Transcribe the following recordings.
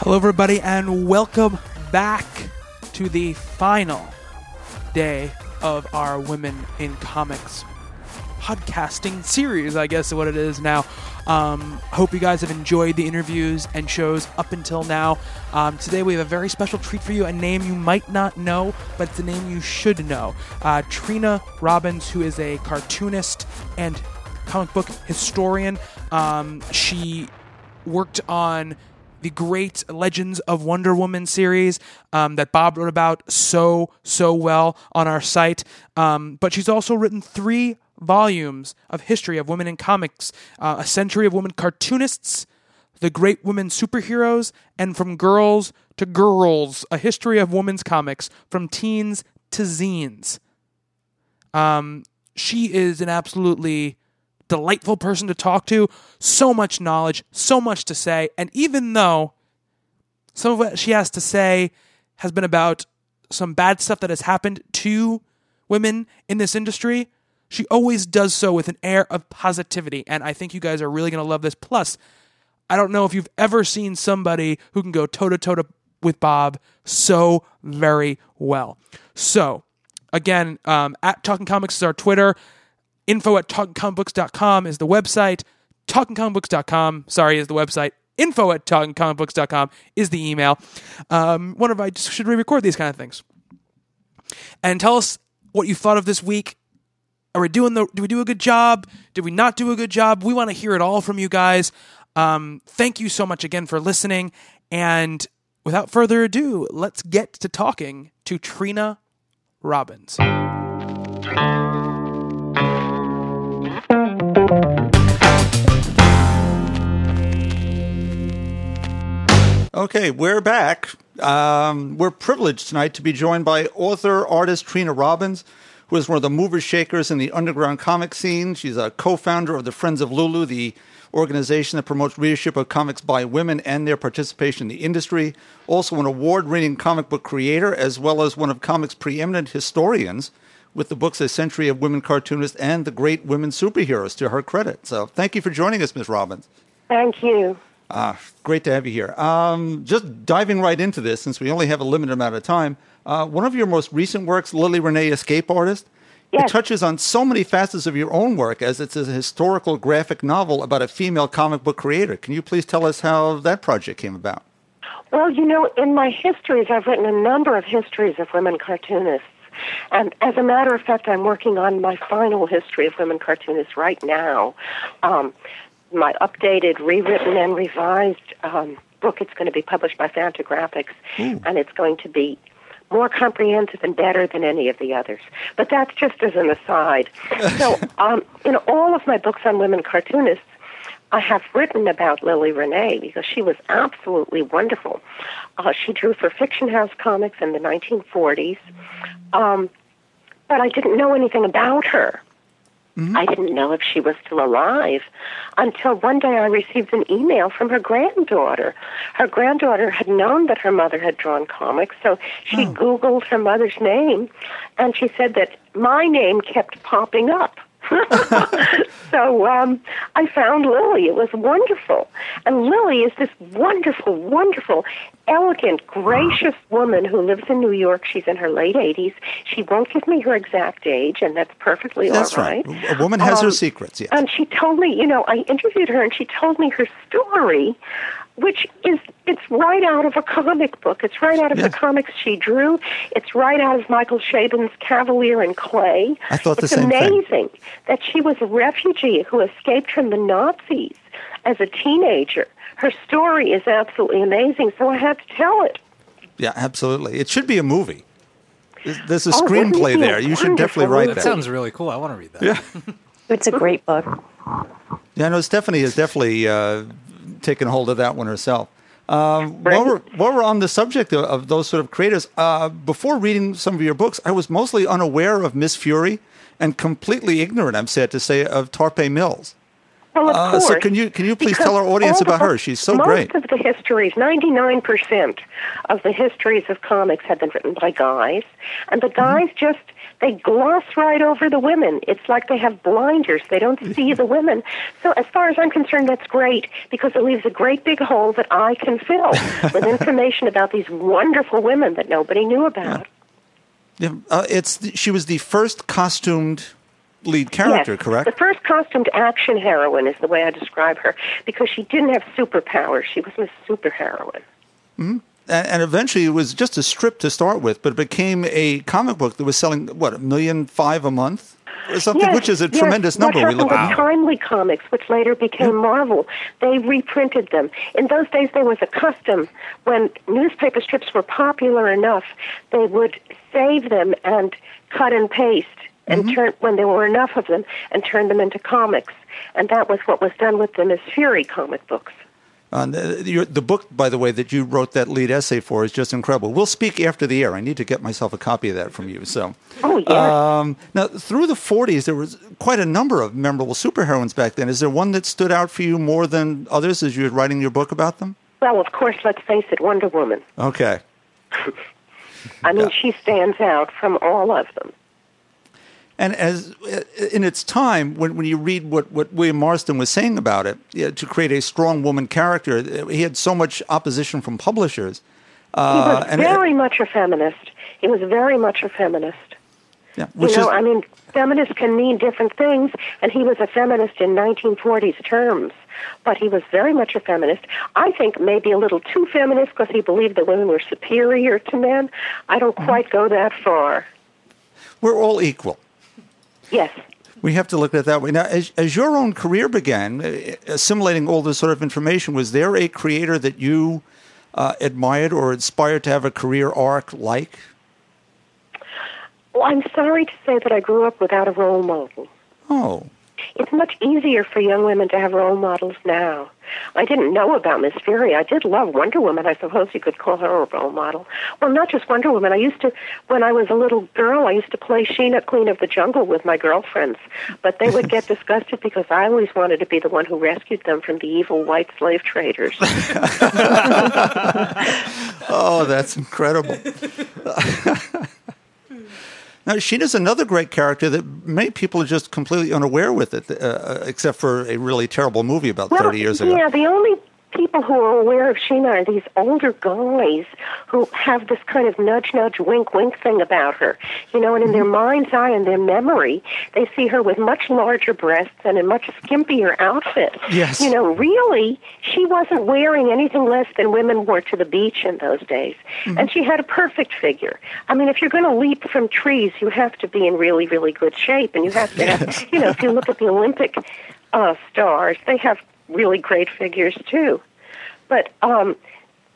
Hello, everybody, and welcome back to the final day of our Women in Comics podcasting series, I guess is what it is now. Um, hope you guys have enjoyed the interviews and shows up until now. Um, today we have a very special treat for you, a name you might not know, but it's a name you should know. Uh, Trina Robbins, who is a cartoonist and comic book historian. Um, she worked on the great Legends of Wonder Woman series um, that Bob wrote about so, so well on our site. Um, but she's also written three volumes of history of women in comics uh, A Century of Women Cartoonists, The Great Women Superheroes, and From Girls to Girls, A History of Women's Comics from Teens to Zines. Um, she is an absolutely delightful person to talk to, so much knowledge, so much to say, and even though some of what she has to say has been about some bad stuff that has happened to women in this industry, she always does so with an air of positivity, and I think you guys are really going to love this. Plus, I don't know if you've ever seen somebody who can go toe to toe with Bob so very well. So, again, um, at Talking Comics is our Twitter. Info at talkingcomicbooks.com is the website. Talkingcomicbooks.com, sorry, is the website. Info at talkingcomicbooks.com is the email. Um, wonder if I should re-record these kind of things. And tell us what you thought of this week. Are we doing the? Do we do a good job? Did we not do a good job? We want to hear it all from you guys. Um, thank you so much again for listening. And without further ado, let's get to talking to Trina Robbins. Okay, we're back. Um, we're privileged tonight to be joined by author artist Trina Robbins, who is one of the movers shakers in the underground comic scene. She's a co-founder of the Friends of Lulu, the organization that promotes readership of comics by women and their participation in the industry. Also, an award-winning comic book creator, as well as one of comics' preeminent historians, with the books "A Century of Women Cartoonists" and "The Great Women Superheroes" to her credit. So, thank you for joining us, Ms. Robbins. Thank you. Ah, great to have you here. Um, just diving right into this, since we only have a limited amount of time. Uh, one of your most recent works, Lily Renee Escape Artist, it touches on so many facets of your own work, as it's a historical graphic novel about a female comic book creator. Can you please tell us how that project came about? Well, you know, in my histories, I've written a number of histories of women cartoonists. And as a matter of fact, I'm working on my final history of women cartoonists right now. Um, my updated, rewritten, and revised um, book. It's going to be published by Fantagraphics, and it's going to be more comprehensive and better than any of the others. But that's just as an aside. so, um, in all of my books on women cartoonists, I have written about Lily Renee because she was absolutely wonderful. Uh, she drew for Fiction House Comics in the 1940s, um, but I didn't know anything about her. Mm-hmm. I didn't know if she was still alive until one day I received an email from her granddaughter. Her granddaughter had known that her mother had drawn comics, so she oh. Googled her mother's name and she said that my name kept popping up. so um, I found Lily. It was wonderful. And Lily is this wonderful, wonderful, elegant, gracious woman who lives in New York. She's in her late 80s. She won't give me her exact age, and that's perfectly That's all right. right. A woman has her Um, secrets, yes. And she told me, you know, I interviewed her and she told me her story which is it's right out of a comic book. It's right out of Yeah. the comics she drew. It's right out of Michael Chabon's Kavalier and Clay. I thought the it's same thing. amazing that she was a refugee who escaped from the Nazis as a teenager. Her story is absolutely amazing, so I had to tell it. Yeah, absolutely. It should be a movie. There's, there's a Oh, screenplay there. You should definitely write That that. sounds really cool. I want to read that. Yeah. It's a great book. Yeah, no, Stephanie has definitely uh, taken hold of that one herself. Um, while, we're, while we're on the subject of, of those sort of creators, uh, before reading some of your books, I was mostly unaware of Miss Fury and completely ignorant, I'm sad to say, of Tarpe Mills. Well, of Uh, course. so can you can you please tell our audience the about her? She's so most great. Most of the histories, 99% of the histories of comics have been written by guys, and Mm-hmm. the guys just they gloss right over the women. It's like they have blinders. They don't see the women. So as far as I'm concerned, that's great because it leaves a great big hole that I can fill with information about these wonderful women that nobody knew about. Yeah, uh, it's she was the first costumed lead character, yes. correct? The first costumed action heroine is the way I describe her because she didn't have superpowers. She was a super heroine. Mm-hmm. and, and eventually it was just a strip to start with, but it became a comic book that was selling what a million five a month or something, Yes, which is a yes. tremendous number. What We look happened at Timely Comics, which later became mm-hmm. Marvel, they reprinted them. In those days, there was a custom when newspaper strips were popular enough, they would save them and cut and paste. And Mm-hmm. turn when there were enough of them, and turn them into comics, and that was what was done with the Miss Fury comic books. Uh, the, the book, by the way, that you wrote that lead essay for is just incredible. We'll speak after the air. I need to get myself a copy of that from you. So, Oh yes, um, now through the '40s, there was quite a number of memorable superheroines back then. Is there one that stood out for you more than others as you were writing your book about them? well, of course, let's face it, Wonder Woman. Okay. I mean, she stands out from all of them. And as in its time, when, when you read what, what William Marston was saying about it, yeah, to create a strong woman character, he had so much opposition from publishers. He Uh, was and very much a feminist. He was very much a feminist. yeah, which you know, is I mean, feminist can mean different things, and he was a feminist in 1940s terms. But he was very much a feminist. I think maybe a little too feminist because he believed that women were superior to men. I don't Mm-hmm. quite go that far. we're all equal. Yes. We have to look at it that way. Now, as, as your own career began, uh, assimilating all this sort of information, was there a creator that you uh, admired or inspired to have a career arc like? Well, I'm sorry to say that I grew up without a role model. Oh, It's much easier for young women to have role models now. I didn't know about Miss Fury. I did love Wonder Woman. I suppose you could call her a role model. Well, not just Wonder Woman. I used to, when I was a little girl, I used to play Sheena, Queen of the Jungle with my girlfriends. But they would get disgusted because I always wanted to be the one who rescued them from the evil white slave traders. oh, that's incredible. Now, Sheena's another great character that many people are just completely unaware with it, uh, except for a really terrible movie about well, 30 years ago. yeah, the only people who are aware of Sheena are these older guys who have this kind of nudge, nudge, wink, wink thing about her. You know, and in their Mm-hmm. mind's eye and their memory, they see her with much larger breasts and a much skimpier outfit. Yes. You know, really, she wasn't wearing anything less than women wore to the beach in those days. Mm-hmm. And she had a perfect figure. I mean, if you're going to leap from trees, you have to be in really, really good shape. And you have to have, you know, if you look at the Olympic uh, stars, they have really great figures too. But um,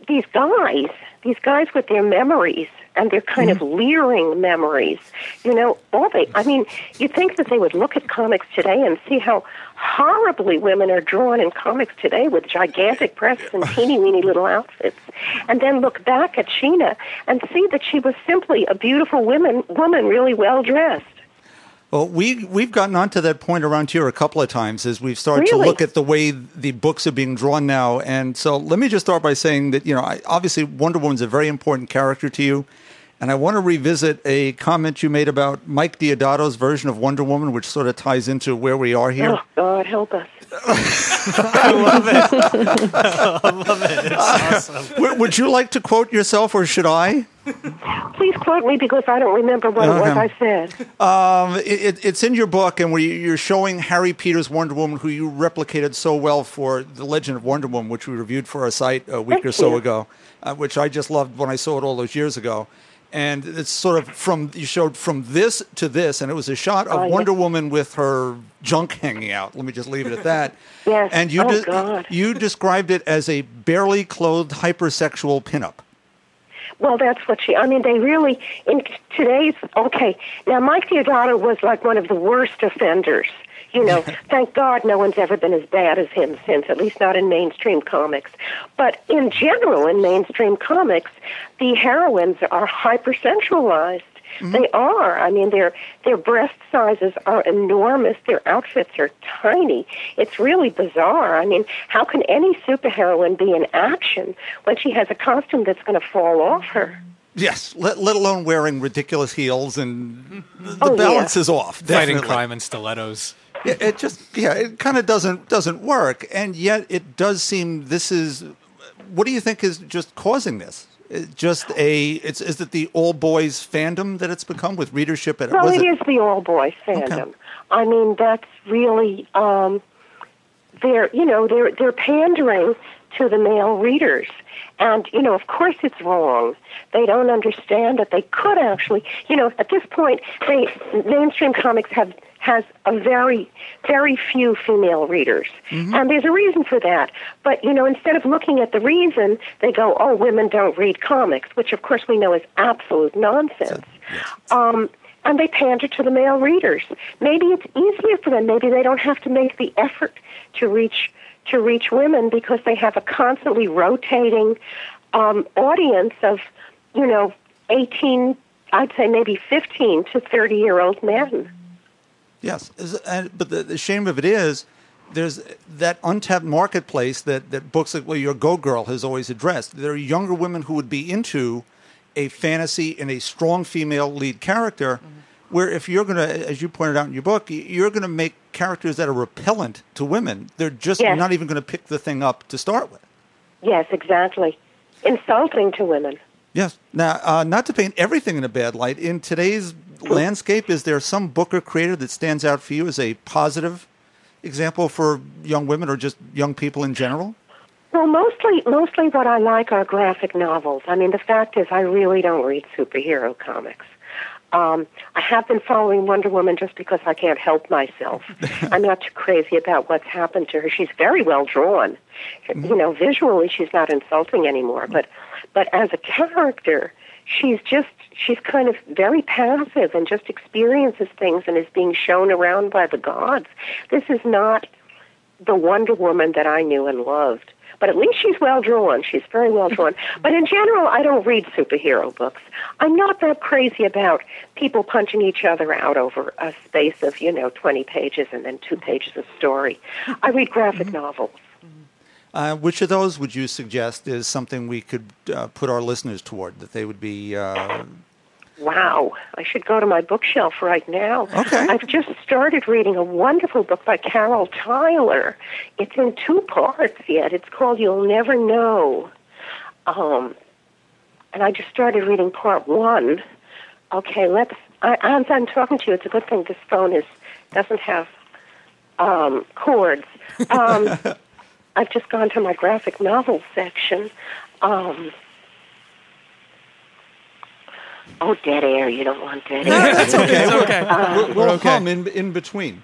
these guys, these guys with their memories and their kind of leering memories, you know, all they, I mean, you'd think that they would look at comics today and see how horribly women are drawn in comics today with gigantic breasts and teeny weeny little outfits. And then look back at Sheena and see that she was simply a beautiful woman, woman really well dressed. Well, we we've gotten onto that point around here a couple of times as we've started to look at the way the books are being drawn now. And so, let me just start by saying that you know, I, obviously, Wonder Woman's a very important character to you, and I want to revisit a comment you made about Mike Deodato's version of Wonder Woman, which sort of ties into where we are here. Oh, God help us. I love it. I love it. It's awesome. W- Would you like to quote yourself, or should I? Please quote me because I don't remember what it was I said. Um, it, it, it's in your book, and where you- you're showing Harry Peters Wonder Woman, who you replicated so well for The Legend of Wonder Woman, which we reviewed for our site a week Thank or so you. ago, uh, which I just loved when I saw it all those years ago. And it's sort of from you showed from this to this, and it was a shot of Oh. Wonder Woman with her junk hanging out. Let me just leave it at that. Yes. And you Oh, de- you described it as a barely clothed hypersexual pinup. Well, that's what she. I mean, they really in today's. Okay, now Mike Deodato was like one of the worst offenders. You know, thank God no one's ever been as bad as him since, at least not in mainstream comics. But in general, in mainstream comics, the heroines are hypersexualized. Mm-hmm. They are. I mean, their their breast sizes are enormous. Their outfits are tiny. It's really bizarre. I mean, how can any superheroine be in action when she has a costume that's going to fall off her? Yes, let, let alone wearing ridiculous heels, and oh, the Oh, yeah. balance is off. Fighting crime in stilettos. Yeah, it just yeah, it kind of doesn't doesn't work, and yet it does seem this is. What do you think is just causing this? It just a it's is it the all boys fandom that it's become with readership at Well, was it is the all boys fandom. okay. I mean, that's really um, they're you know they're they're pandering to the male readers, and you know of course it's wrong. They don't understand that they could actually you know at this point they mainstream comics have has a very very few female readers, and there's a reason for that. But you know instead of looking at the reason, they go oh women don't read comics, which of course we know is absolute nonsense. Um, and they pander to the male readers. Maybe it's easier for them. Maybe they don't have to make the effort to reach to reach women because they have a constantly rotating um, audience of, you know, eighteen. I'd say maybe fifteen to thirty year old men. Yes, and, but the, the shame of it is, there's that untapped marketplace that, that books like well, your Go Girl has always addressed. There are younger women who would be into a fantasy and a strong female lead character, where if you're going to, as you pointed out in your book, you're going to make characters that are repellent to women. They're just Yes. not even going to pick the thing up to start with. Yes, exactly. Insulting to women. Yes. Now, uh, not to paint everything in a bad light, in today's landscape, is there some book or creator that stands out for you as a positive example for young women or just young people in general? Well, mostly, mostly what I like are graphic novels. I mean, the fact is, I really don't read superhero comics. Um, I have been following Wonder Woman just because I can't help myself. I'm not too crazy about what's happened to her. She's very well drawn. You know, visually, she's not insulting anymore. But, but as a character, she's just she's kind of very passive and just experiences things and is being shown around by the gods. This is not the Wonder Woman that I knew and loved. But at least she's well drawn. She's very well drawn. But in general, I don't read superhero books. I'm not that crazy about people punching each other out over a space of, you know, 20 pages and then two pages of story. I read graphic mm-hmm. novels. Uh, which of those would you suggest is something we could uh, put our listeners toward that they would be? Uh, Wow, I should go to my bookshelf right now. Okay. I've just started reading a wonderful book by Carol Tyler. It's in two parts yet. It's called You'll Never Know. Um, and I just started reading part one. Okay, let's. I, as I'm talking to you, it's a good thing this phone is doesn't have um, cords. Um, I've just gone to my graphic novel section. Um, oh, dead air! You don't want dead air. It's okay. It's okay. we'll we'll okay. hum in, in between.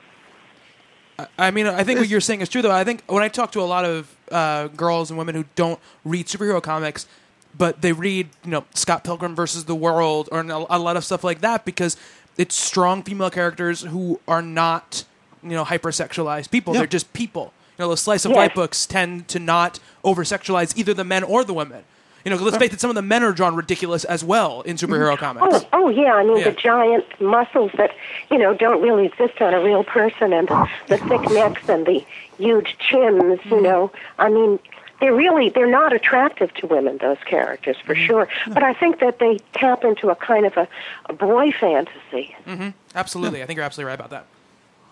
I mean, I think what you're saying is true, though. I think when I talk to a lot of uh, girls and women who don't read superhero comics, but they read, you know, Scott Pilgrim versus the World or a a lot of stuff like that because it's strong female characters who are not, you know, hypersexualized people. Yeah. They're just people. You know, the slice of Yes. life books tend to not over sexualize either the men or the women. You know, 'cause let's face it, some of the men are drawn ridiculous as well in superhero mm. comics. Oh, oh yeah. I mean, Yeah. the giant muscles that you know don't really exist on a real person, and the, the thick necks and the huge chins. You mm. know, I mean, they're really they're not attractive to women. Those characters, for mm-hmm. sure. But I think that they tap into a kind of a, a boy fantasy. Mm-hmm. Absolutely. I think you're absolutely right about that.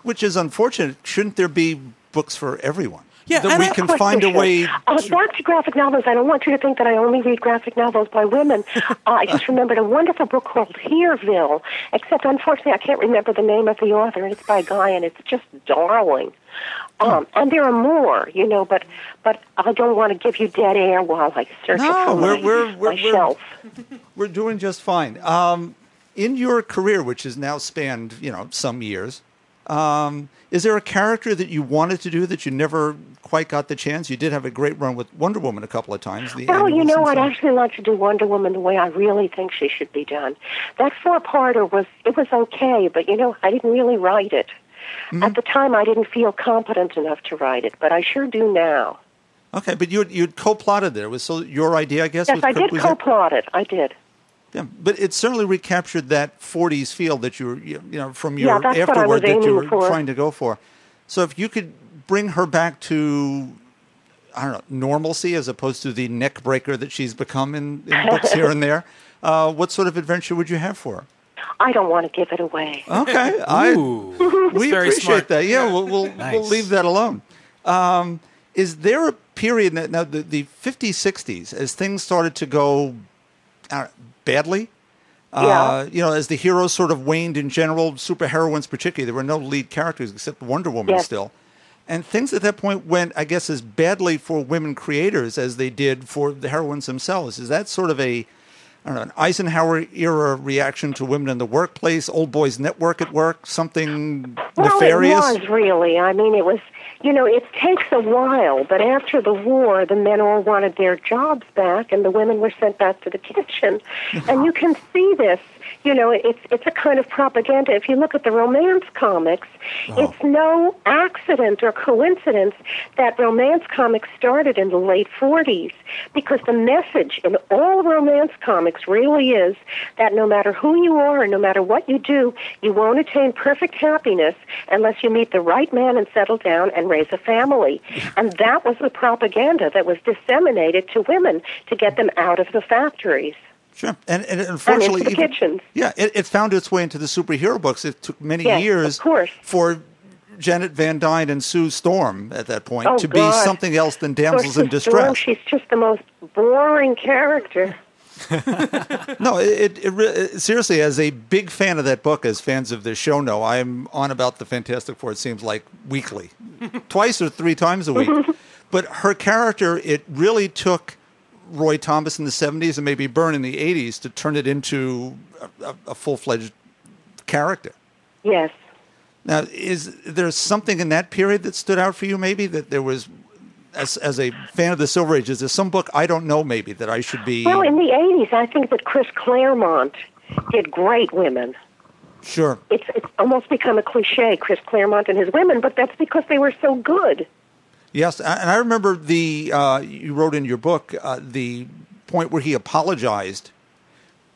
Which is unfortunate. Shouldn't there be books for everyone? Yeah, that we can find a way. Uh, to- back to graphic novels. I don't want you to think that I only read graphic novels by women. Uh, I just remembered a wonderful book called Hereville, except unfortunately I can't remember the name of the author, and it's by a guy, and it's just darling. Um, and there are more, you know, but but I don't want to give you dead air while I search No, it we're- my, we're- we're- my we're- shelf. We're doing just fine. Um, in your career, which has now spanned, you know, some years, um, is there a character that you wanted to do that you never quite got the chance? You did have a great run with Wonder Woman a couple of times. The Well, you know, I'd actually like to do Wonder Woman the way I really think she should be done. That four-parter was it was okay, but you know, I didn't really write it. Mm-hmm. At the time, I didn't feel competent enough to write it, but I sure do now. Okay, but you you co-plotted there. It was so your idea, I guess. Yes, I did co-plot it. I did. Yeah, but it certainly recaptured that '40s feel that you were, you you know, from your Yeah, that's what I was afterward that you aiming were for. trying to go for. So if you could bring her back to, I don't know, normalcy as opposed to the neck breaker that she's become in, in books here and there, uh, what sort of adventure would you have for her? I don't want to give it away. Okay, I we very appreciate smart. that. Yeah, we'll we'll, we'll leave that alone. Um, is there a period that, now the, the 50s, 60s as things started to go uh, badly? Uh, you know, as the heroes sort of waned in general, superheroines particularly, there were no lead characters except Wonder Woman Yes. still. And things at that point went, I guess, as badly for women creators as they did for the heroines themselves. Is that sort of a, I don't know, an Eisenhower era reaction to women in the workplace, old boys network at work, something Well, nefarious? it was really. I mean, it was. You know, it takes a while, but after the war, the men all wanted their jobs back, and the women were sent back to the kitchen. and you can see this. You know, it's it's a kind of propaganda. If you look at the romance comics, it's no accident or coincidence that romance comics started in the late 40s because the message in all romance comics really is that no matter who you are and no matter what you do, you won't attain perfect happiness unless you meet the right man and settle down and raise a family. And that was the propaganda that was disseminated to women to get them out of the factories. Sure, and, and unfortunately, the even- kitchens. yeah, it, it found its way into the superhero books. It took many Yes, of course. for Janet Van Dyne and Sue Storm at that point Oh, to be something else than damsels Of in course, Storm, distress. she's just the most boring character. No, it, it, it, it- seriously, as a big fan of that book, as fans of this show know, I'm on about the Fantastic Four. It seems like weekly, twice or three times a week. but her character, it really took Roy Thomas in the '70s and maybe Byrne in the '80s to turn it into a, a, a full-fledged character. Yes. Now, is there something in that period that stood out for you? Maybe that there was, as as a fan of the Silver Age, is there some book I don't know maybe that I should be Well, in the 80s, I think that Chris Claremont did great women. sure? It's, it's almost become a cliche, Chris Claremont and his women, but that's because they were so good. Yes, and I remember the uh, you wrote in your book uh, the point where he apologized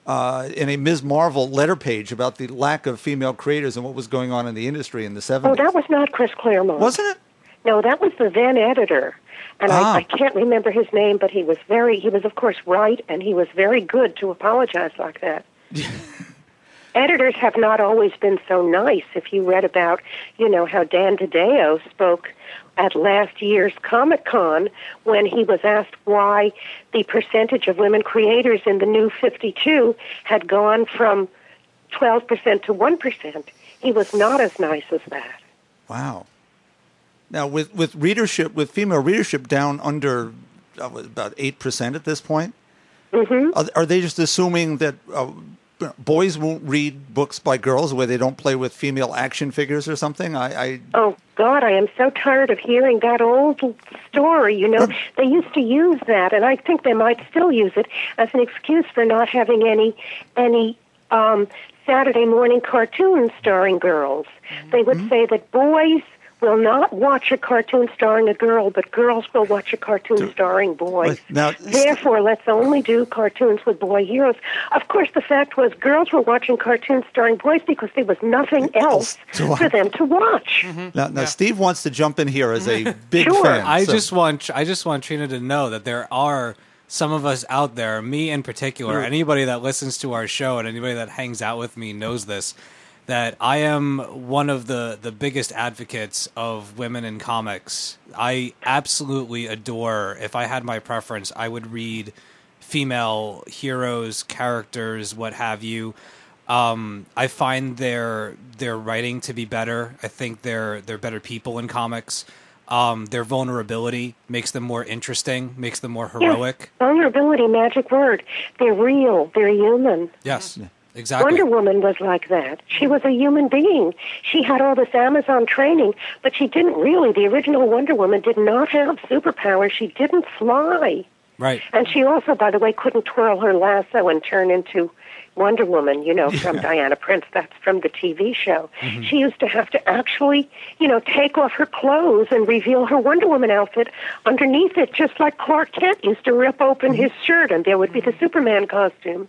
uh, in a Ms. Marvel letter page about the lack of female creators and what was going on in the industry in the 70s. Oh, that was not Chris Claremont. wasn't it? No, that was the then editor. And Ah. I, I can't remember his name, but he was very, he was, of course, right, and he was very good to apologize like that. Editors have not always been so nice. If you read about, you know, how Dan DiDio spoke at last year's Comic Con when he was asked why the percentage of women creators in the new 52 had gone from 12% to 1%. He was not as nice as that. Wow. Now, with with readership, with female readership down under uh, about eight percent at this point, Mm-hmm. are, are they just assuming that uh, boys won't read books by girls where they don't play with female action figures or something? I, I Oh God, I am so tired of hearing that old story. You know, they used to use that, and I think they might still use it as an excuse for not having any any um, Saturday morning cartoons starring girls. They would say that boys will not watch a cartoon starring a girl, but girls will watch a cartoon starring boys. Wait, now- Therefore, let's only do cartoons with boy heroes. Of course, the fact was girls were watching cartoons starring boys because there was nothing else to for them to watch. Mm-hmm. now, now Steve wants to jump in here as a mm-hmm. big Sure. fan. I so- just want I just want Trina to know that there are some of us out there, me in particular, anybody that listens to our show and anybody that hangs out with me knows this. That I am one of the the biggest advocates of women in comics. I absolutely adore. If I had my preference, I would read female heroes, characters, what have you. Um, I find their their writing to be better. I think they're they're better people in comics. Um, their vulnerability makes them more interesting, makes them more heroic. Vulnerability, magic word. They're real. They're human. Yes, exactly. Wonder Woman was like that. She was a human being. She had all this Amazon training, but she didn't really. The original Wonder Woman did not have superpowers. She didn't fly. Right. And she also, by the way, couldn't twirl her lasso and turn into Wonder Woman, you know, from Diana Prince. That's from the TV show. Mm-hmm. She used to have to actually, you know, take off her clothes and reveal her Wonder Woman outfit underneath it, just like Clark Kent used to rip open mm-hmm. his shirt and there would be the Superman costume.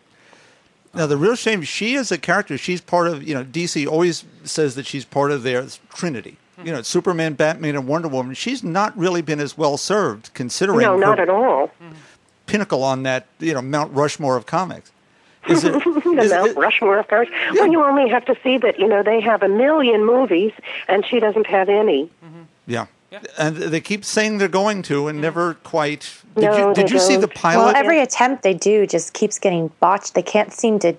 Now, the real shame, she is a character. She's part of, you know, DC always says that she's part of their Trinity. Hmm. You know, Superman, Batman, and Wonder Woman. She's not really been as well served, considering No, not at all. Hmm. pinnacle on that, you know, Mount Rushmore of comics. Is it, the is Mount it- Rushmore, of course. Well, you only have to see that, you know, they have a million movies and she doesn't have any. yeah. And they keep saying they're going to, and never quite. Did No, you did they you see the pilot? Well, every attempt they do just keeps getting botched. They can't seem to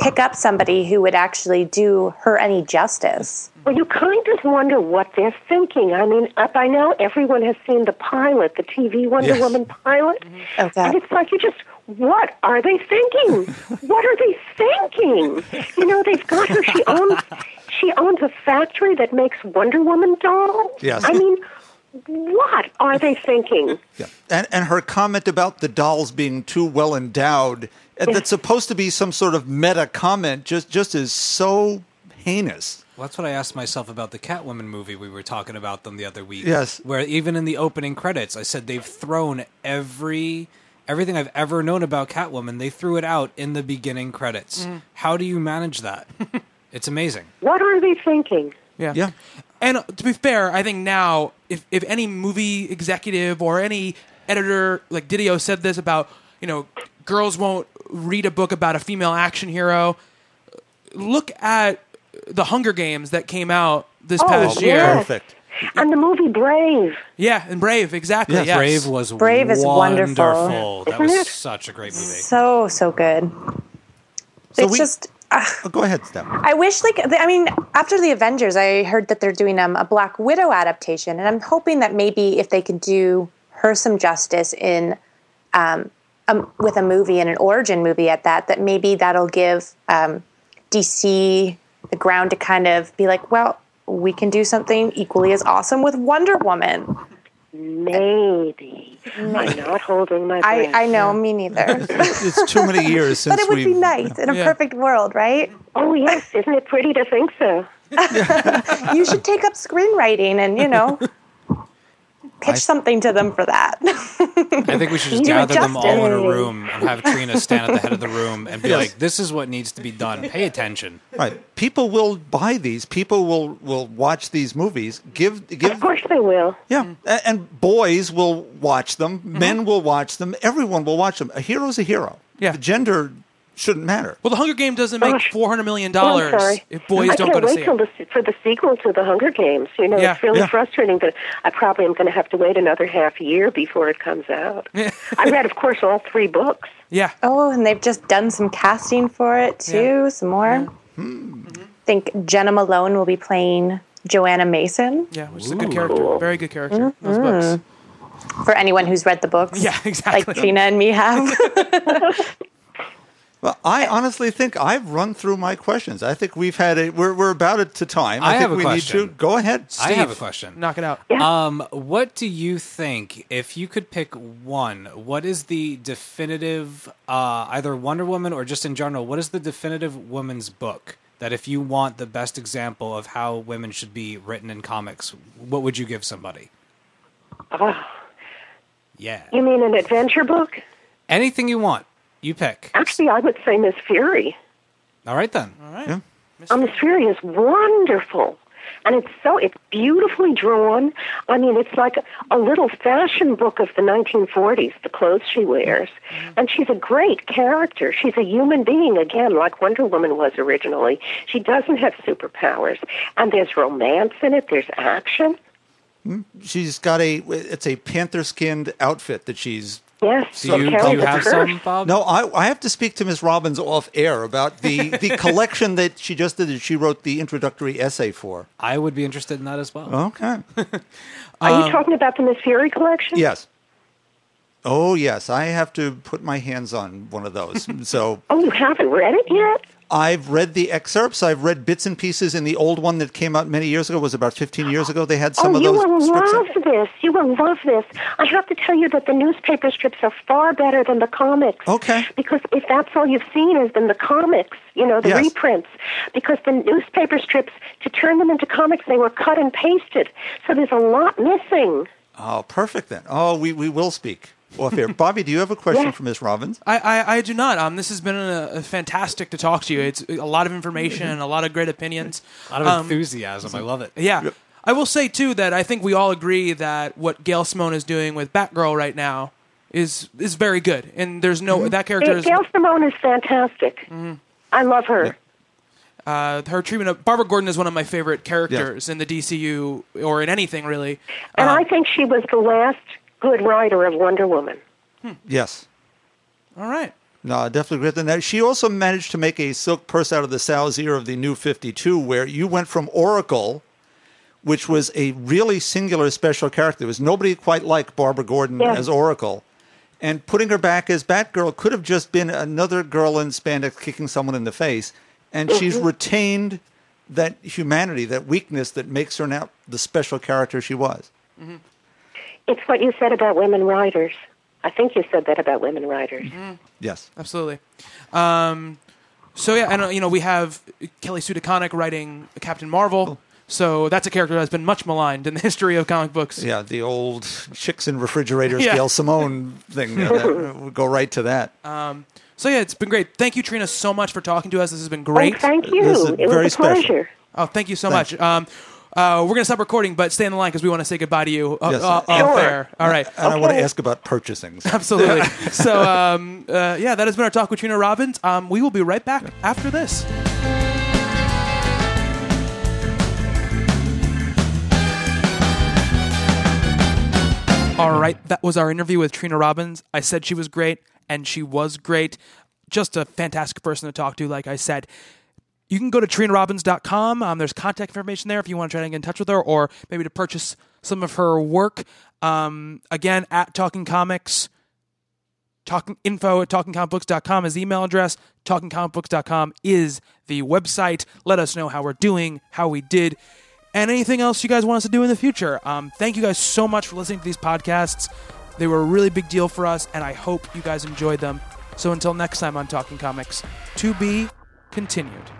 pick up somebody who would actually do her any justice. Well, you kind of wonder what they're thinking. I mean, uh, by now everyone has seen the pilot, the TV Wonder Yes. Woman pilot. Okay. And it's like you just, what are they thinking? what are they thinking? You know, they've got her. She owns, she owns a factory that makes Wonder Woman dolls. Yes. I mean, what are they thinking? Yeah. And, and her comment about the dolls being too well endowed, uh, that's supposed to be some sort of meta comment, just, just is so heinous. Well, that's what I asked myself about the Catwoman movie. We were talking about them the other week. Yes. Where even in the opening credits, I said they've thrown every everything I've ever known about Catwoman. They threw it out in the beginning credits. How do you manage that? it's amazing. What are they thinking? Yeah. Yeah. And uh, to be fair, I think now if if any movie executive or any editor like DiDio said this about you know girls won't read a book about a female action hero, look at the Hunger Games that came out this Oh, past year. yeah. Perfect. And the movie Brave. Yeah, and Brave exactly. Yes, yes. Brave was Brave is wonderful. wonderful. That Isn't was it? such a great movie. So so good. So it's we- just. Oh, go ahead, Steph. I wish, like, I mean, after the Avengers, I heard that they're doing um, a Black Widow adaptation, and I'm hoping that maybe if they could do her some justice in, um, um, with a movie and an origin movie at that, that maybe that'll give um, DC the ground to kind of be like, well, we can do something equally as awesome with Wonder Woman. Maybe. I'm not holding my breath. I, I know, me neither. It's too many years since but it would we. be nice in a Yeah. perfect world, right? Oh, yes. Isn't it pretty to think so? You should take up screenwriting and, you know, pitch something to them for that. I think we should just You're gather them all in a room and have Trina stand at the head of the room and be Yes. like, "This is what needs to be done. Pay attention." Right. People will buy these. People will will watch these movies. Give give. Of course they will. Yeah. A- And boys will watch them. Mm-hmm. Men will watch them. Everyone will watch them. A hero's a hero. Yeah. The gender shouldn't matter. Well, the Hunger Game doesn't make Gosh. four hundred million dollars sorry. if boys I don't can't go to wait see till it. the, for the sequel to the Hunger Games. You know, Yeah. it's really Yeah. frustrating that I probably am going to have to wait another half year before it comes out. I read, of course, all three books. Yeah, Oh, and they've just done some casting for it too. Some more. I hmm. think Jena Malone will be playing Johanna Mason. yeah, which is a good character, very good character. in Those mm-hmm. books. For anyone who's read the books, Yeah, exactly. like Trina and me have. Well, I honestly think I've run through my questions. I think we've had a. We're we're about it to time. I think have a we question. need to go ahead. Steve. I have a question. Knock it out. Um, what do you think if you could pick one? What is the definitive, uh, either Wonder Woman or just in general? What is the definitive woman's book that if you want the best example of how women should be written in comics, what would you give somebody? Oh, Yeah, you mean an adventure book? anything you want, you pick. Actually, I would say Miss Fury. All right then. Um, Miss Fury is wonderful. and it's so it's beautifully drawn. I mean, it's like a, a little fashion book of the 1940s. The clothes she wears, and she's a great character. She's a human being again, like Wonder Woman was originally. She doesn't have superpowers, and there's romance in it. There's action. She's got a it's a panther skinned outfit that she's Yes, Do you, do you have Curse. some, Bob? No, I, I have to speak to Miss Robbins off air about the, the collection that she just did. That she wrote the introductory essay for. I would be interested in that as well. Okay. Are you um, talking about the Miss Fury collection? Yes. Oh yes, I have to put my hands on one of those. so Oh, you haven't read it yet? I've read the excerpts. I've read bits and pieces in the old one that came out many years ago. It was about fifteen years ago. They had some oh, of you those will strips. love this. You will love this. I have to tell you that the newspaper strips are far better than the comics. Okay. Because if that's all you've seen is then the comics, you know, the Yes. reprints. Because the newspaper strips, to turn them into comics, they were cut and pasted. So there's a lot missing. Oh, perfect then. Oh, we, we will speak off air. Bobby, do you have a question Yeah. for Miss Robbins? I, I, I do not. Um, this has been a, a fantastic to talk to you. It's a lot of information, a lot of great opinions. A lot of Um, enthusiasm. I love it. Yeah. I will say too that I think we all agree that what Gail Simone is doing with Batgirl right now is is very good, and there's no that character is Gail Simone is fantastic. I love her. uh, her treatment of Barbara Gordon is one of my favorite characters in the DCU or in anything really. And Uh, I think she was the last good writer of Wonder Woman. Hmm. Yes. all right. No, I definitely agree with that. She also managed to make a silk purse out of the sow's ear of the new 52, where you went from Oracle, which was a really singular special character. There was nobody quite like Barbara Gordon Yeah. as Oracle. And putting her back as Batgirl could have just been another girl in spandex kicking someone in the face. And she's mm-hmm. retained that humanity, that weakness that makes her now the special character she was. Mm-hmm. It's what you said about women writers. I think you said that about women writers. Yes. Absolutely. Um, so yeah, and uh, you know we have Kelly Sue DeConnick writing Captain Marvel. So that's a character that's been much maligned in the history of comic books. Yeah, the old chicks in refrigerators, Yeah. Gail Simone thing. Yeah, that would go right to that. So yeah, it's been great. Thank you, Trina, so much for talking to us. This has been great. Oh, thank you. This is It was very a special. pleasure. Oh, thank you so Thanks. much. Um, uh, we're gonna stop recording, but stay on the line because we want to say goodbye to you. Uh, Yes. uh, Sure. air. All right. And I want to ask about purchasing. Absolutely. so, um, uh, yeah, that has been our talk with Trina Robbins. Um, we will be right back after this. All right, that was our interview with Trina Robbins. I said she was great, and she was great. Just a fantastic person to talk to, like I said. You can go to trinarobbins.com. Um, there's contact information there if you want to try to get in touch with her or maybe to purchase some of her work. Um, again, at Talking Comics, talking info at talkingcomicbooks.com is the email address. Talkingcomicbooks.com is the website. Let us know how we're doing, how we did, and anything else you guys want us to do in the future. Um, thank you guys so much for listening to these podcasts. They were a really big deal for us, and I hope you guys enjoyed them. So until next time on Talking Comics, to be continued.